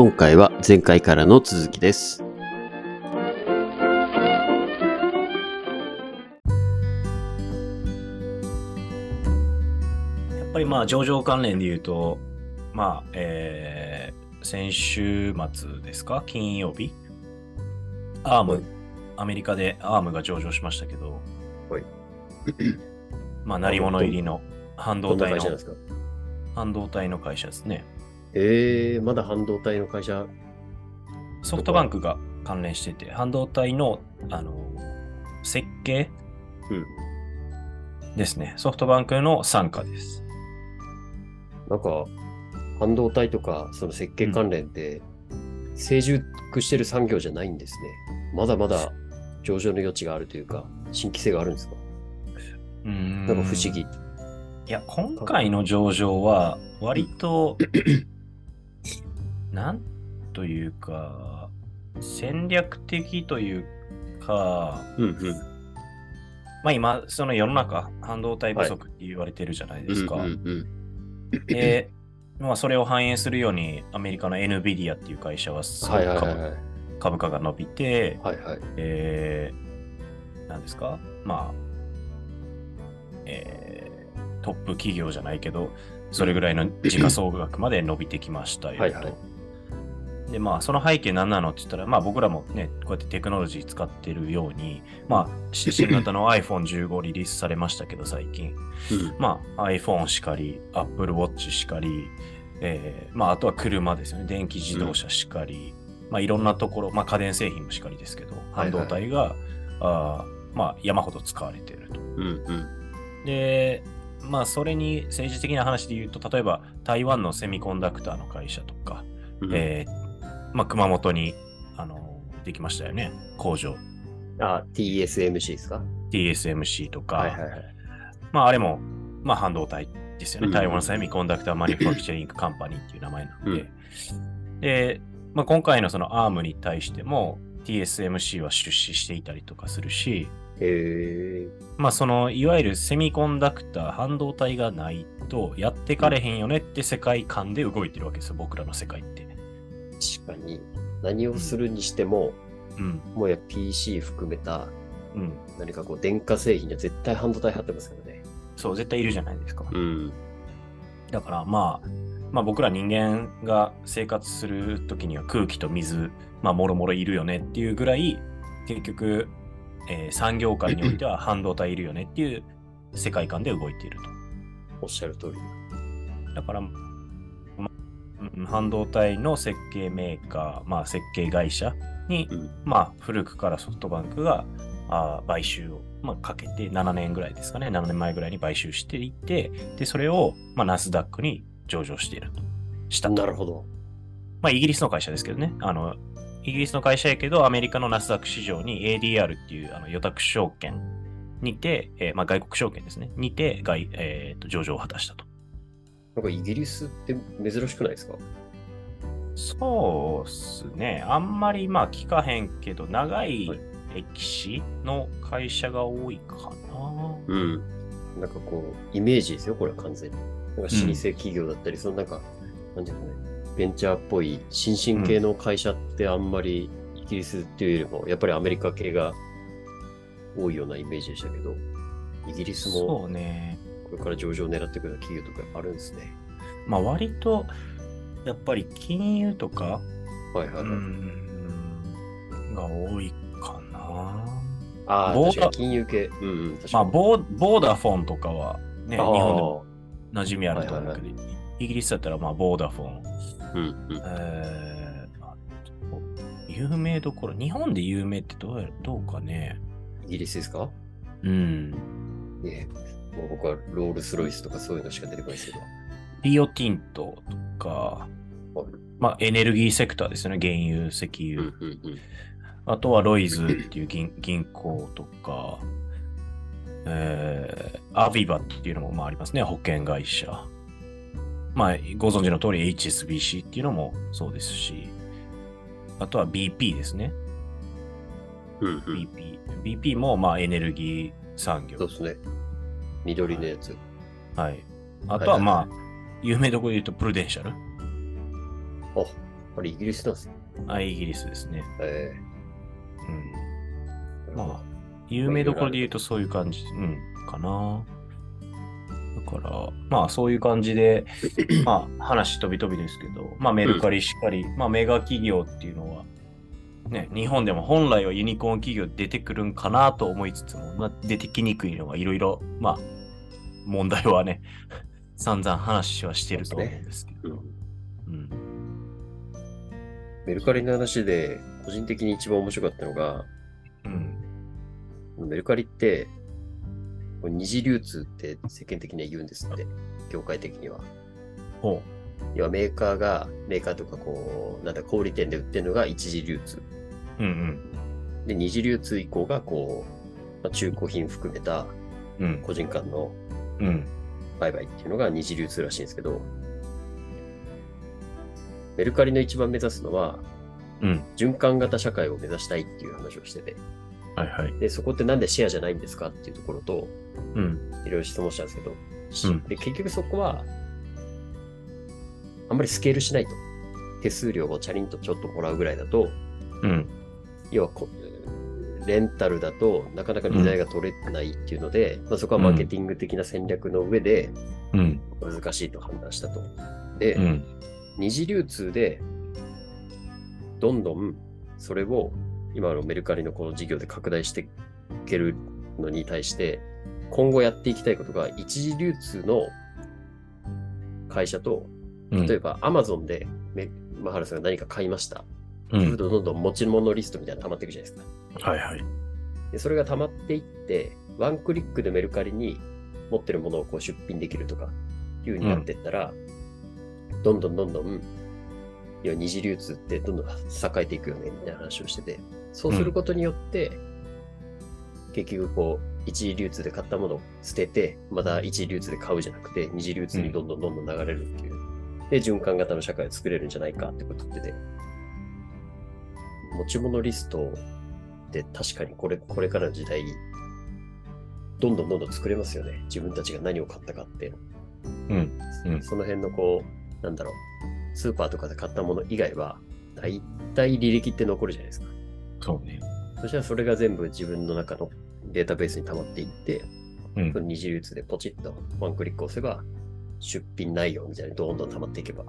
今回は前回からの続きです。やっぱりまあ上場関連で言うと、まあ、えー、先週末ですか？金曜日？アーム、はいアメリカでアームが上場しましたけど、はい。まあ、鳴り物入りの半導体の半導体の会社ですね。えー、まだ半導体の会社？ソフトバンクが関連してて、半導体の、あの、設計？うん。ですね。ソフトバンクの傘下です。なんか、半導体とか、その設計関連って、成熟してる産業じゃないんですね。まだまだ上場の余地があるというか、新規性があるんですか？うーんなんか不思議。いや、今回の上場は、割と、なんというか、戦略的というか、うんうん。まあ今、その世の中、半導体不足って言われてるじゃないですか。うんうんで、まあそれを反映するように、アメリカの NVIDIA っていう会社は株はいいはいはいはい。株価が伸びて、はいはい。えー、なんですか？まあ、えートップ企業じゃないけど、それぐらいの時価総額まで伸びてきましたよと。はいはいで、まあ、その背景何なのって言ったら、まあ僕らもね、こうやってテクノロジー使ってるように、まあ、し 新型の iPhone15 リリースされましたけど、最近。うんまあ、iPhone しかり、Apple Watch しかり、えーまあ、あとは車ですよね。電気自動車しかり、まあ、いろんなところ、まあ、家電製品もしかりですけど、半はいはい導体が、あーまあ、山ほど使われていると。うんうん。で、まあ、それに政治的な話で言うと、例えば、台湾のセミコンダクターの会社とか、うんえーまあ、熊本に、あの、できましたよね。工場。あ、TSMC ですか？TSMC とか、はいはいはい。まあ、あれも、まあ、半導体ですよね。うん台湾セミコンダクターマニファクチャリングカンパニーっていう名前なんで。で、まあ、今回のその ARM に対しても TSMC は出資していたりとかするし、へえ。まあ、その、いわゆるセミコンダクター、半導体がないとやってかれへんよねって世界観で動いてるわけですよ、僕らの世界って。確かに、何をするにしても、うん。もうや PC 含めたうん。何かこう電化製品には絶対半導体入ってますからね。そう、絶対いるじゃないですか。ん。だからまあ、まあ僕ら人間が生活するときには空気と水、まあもろもろいるよねっていうぐらい、結局、えー産業界においては半導体いるよねっていう世界観で動いていると。おっしゃる通り。だから、まうん半導体の設計メーカー、まあ設計会社に、うん。まあ古くからソフトバンクがあー買収を、まあ、かけて7年ぐらいですかね、7年前ぐらいに買収していて、で、それを、まあ、ナスダックに上場していると。したと。なるほど。まあ、イギリスの会社ですけどね。あの、イギリスの会社やけど、アメリカのナスダック市場に ADR っていうあの予託証券にて、えーまあ、外国証券ですね。にて、外えーと上場を果たしたと。なんかイギリスって珍しくないですか？そうっすね。あんまりまあ聞かへんけど、長いはい歴史の会社が多いかな。うん。なんかこう、イメージですよ、これは完全に。なんか老舗企業だったり、そのなんか、なんていうかね、ベンチャーっぽい新進系の会社ってあんまりイギリスっていうよりも、やっぱりアメリカ系が多いようなイメージでしたけど、イギリスそもうね。これから上場を狙ってくる企業とかあるんですね。まあ割と、やっぱり金融とか、はいはいが多いかな。ああ、ボーダ確かに金融系。うんうん、確まあ。ボー、ボーダフォンとかはね、日本でも馴染みあると思うけど、はいはいイギリスだったらまあボーダフォン、うんうん。えー、有名どころ、日本で有名ってどうやどうかね。イギリスですか？うん。ねもう僕はロールスロイスとかそういうのしか出てこないですけど。リオティントとか、はいまあエネルギーセクターですよね、原油、石油。うんうんうん。あとはロイズっていう銀銀行とか、えー、アビバっていうのもまあありますね、保険会社。まあ、ご存知の通り HSBC っていうのもそうですし、あとは BP ですね。うんうん。BP。BP もまあエネルギー産業そう。ですね。緑のやつ。はい。あとはまあ、はいはい有名どころで言うとプルデンシャル。あ、はあれイギリスなんですね。あ、イギリスですね。えうん。えまあ、有名どころで言うとそういう感じ、うん、かな。だから、まあそういう感じで、まあ話飛び飛びですけど、まあメルカリしっかり、まあメガ企業っていうのは、ね、日本でも本来はユニコーン企業出てくるんかなと思いつつも、まあ、出てきにくいのはいろいろ、まあ問題はね、散々話はしてると思うんですけど。うんうん。メルカリの話で、個人的に一番面白かったのが、うん。メルカリって、二次流通って世間的には言うんですって、業界的には。ほ要はメーカーが、メーカーとかこう、なんだ、小売店で売ってるのが一次流通。う。うんで、二次流通以降がこう、まあ、中古品含めたうん。うん。個人間のうん。売買っていうのが二次流通らしいんですけど、メルカリの一番目指すのは、うん。循環型社会を目指したいっていう話をしてて、はいはい。で、そこってなんでシェアじゃないんですかっていうところと、うん。いろいろ質問したんですけど、うんで、結局そこは、あんまりスケールしないと。手数料をチャリンとちょっともらうぐらいだと、うん。要はこ、レンタルだとなかなか利材が取れないっていうので、まあ、そこはマーケティング的な戦略の上でうん。難しいと判断したと。で、うん。二次流通で、どんどんそれを今のメルカリのこの事業で拡大していけるのに対して、今後やっていきたいことが、一次流通の会社と、うん。例えば Amazon でめマハラさんが何か買いました。うん。どんどん持ち物リストみたいなの溜まっていくじゃないですか。はいはい。でそれが溜まっていって、ワンクリックでメルカリに持ってるものをこう出品できるとか、いう風になっていったら、どんどんどんどん、いや、二次流通ってどんどん栄えていくよね、みたいな話をしてて、そうすることによって、結局こう、一次流通で買ったものを捨てて、また一次流通で買うじゃなくて、二次流通にどんどんどんどん流れるっていう。で、循環型の社会を作れるんじゃないかってこと言ってて、持ち物リストって確かにこれ、これからの時代、どんどんどんどん作れますよね。自分たちが何を買ったかって。うん。うんその辺のこう、なんだろう、スーパーとかで買ったもの以外は、だいたい履歴って残るじゃないですか。そうね。そしたらそれが全部自分の中のデータベースに溜まっていって、うんその二次流通でポチッとワンクリック押せば、出品内容みたいにどんどん溜まっていけば、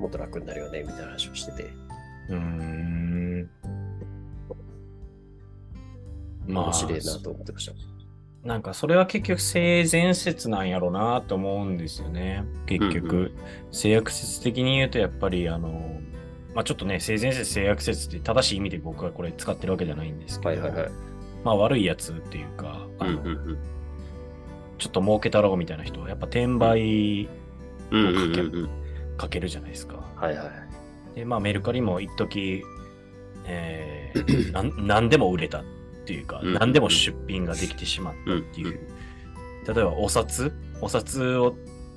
もっと楽になるよね、みたいな話をしてて、うーん。面白いなと思ってました。なんかそれは結局性善説なんやろうなと思うんですよね。結局、うんう性悪説的に言うとやっぱりあの、まあちょっとね、性善説、性悪説って正しい意味で僕はこれ使ってるわけじゃないんですけど、はいはいはい。まあ悪いやつっていうか、あのうんうんうん。ちょっと儲けたろうみたいな人はやっぱ転売うんうんうんうん。かけるじゃないですか。はいはい。で、まあメルカリも一時、えー、なん何でも売れたっていうか、うん何でも出品ができてしまったっていう。例えばお札？お札を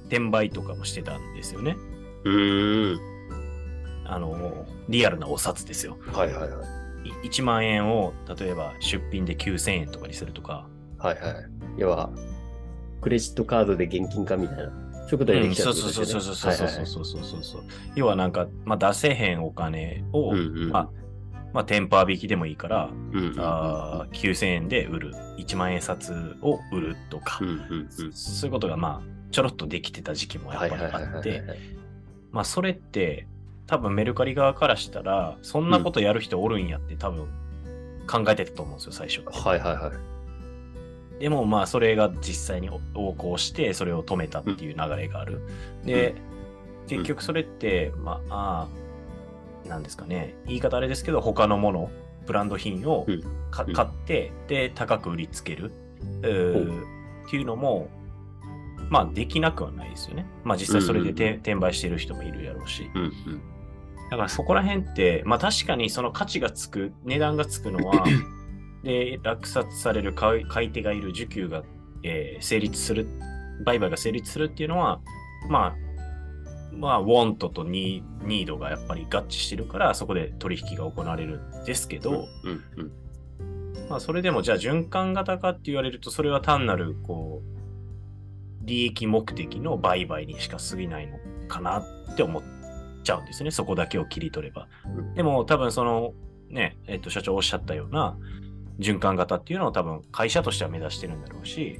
転売とかもしてたんですよね。うーん。あの、リアルなお札ですよ。はいはいはい。い1万円を例えば出品で9000円とかにするとか。はいはい。要は、クレジットカードで現金化みたいな。そういうことにできちゃそううそうってことですそうそうよね。そうそうそうそうそうそう。要はなんか、まあ、出せへんお金を、うんうんまあ、まあ、テンパー引きでもいいから、うんうんうんあー9000円で売る。1万円札を売るとか、うんうんうん。そういうことがまあ、ちょろっとできてた時期もやっぱりあって。まあ、それって、多分メルカリ側からしたら、そんなことやる人おるんやって多分考えてたと思うんですよ、最初って。はいはいはい。でもまあそれが実際に横行してそれを止めたっていう流れがある。で、結局それって、まあ、あーなんですかね、言い方あれですけど、他のもの、ブランド品をうん買って、で、高く売りつける、っていうのも、まあできなくはないですよね。まあ実際それでて、うん転売してる人もいるやろうし。うんうん。だからそこら辺って、まあ確かにその価値がつく、値段がつくのは、で、落札される買い買い手がいる受給が、えー成立する、売買が成立するっていうのは、まあ、まあ、ウォントとニーニードがやっぱり合致してるから、そこで取引が行われるんですけど、うんうん。まあ、それでもじゃあ循環型かって言われると、それは単なる、こう、利益目的の売買にしか過ぎないのかなって思っちゃうんですよね。そこだけを切り取れば。うんでも多分そのね、えっと、社長おっしゃったような循環型っていうのを多分会社としては目指してるんだろうし、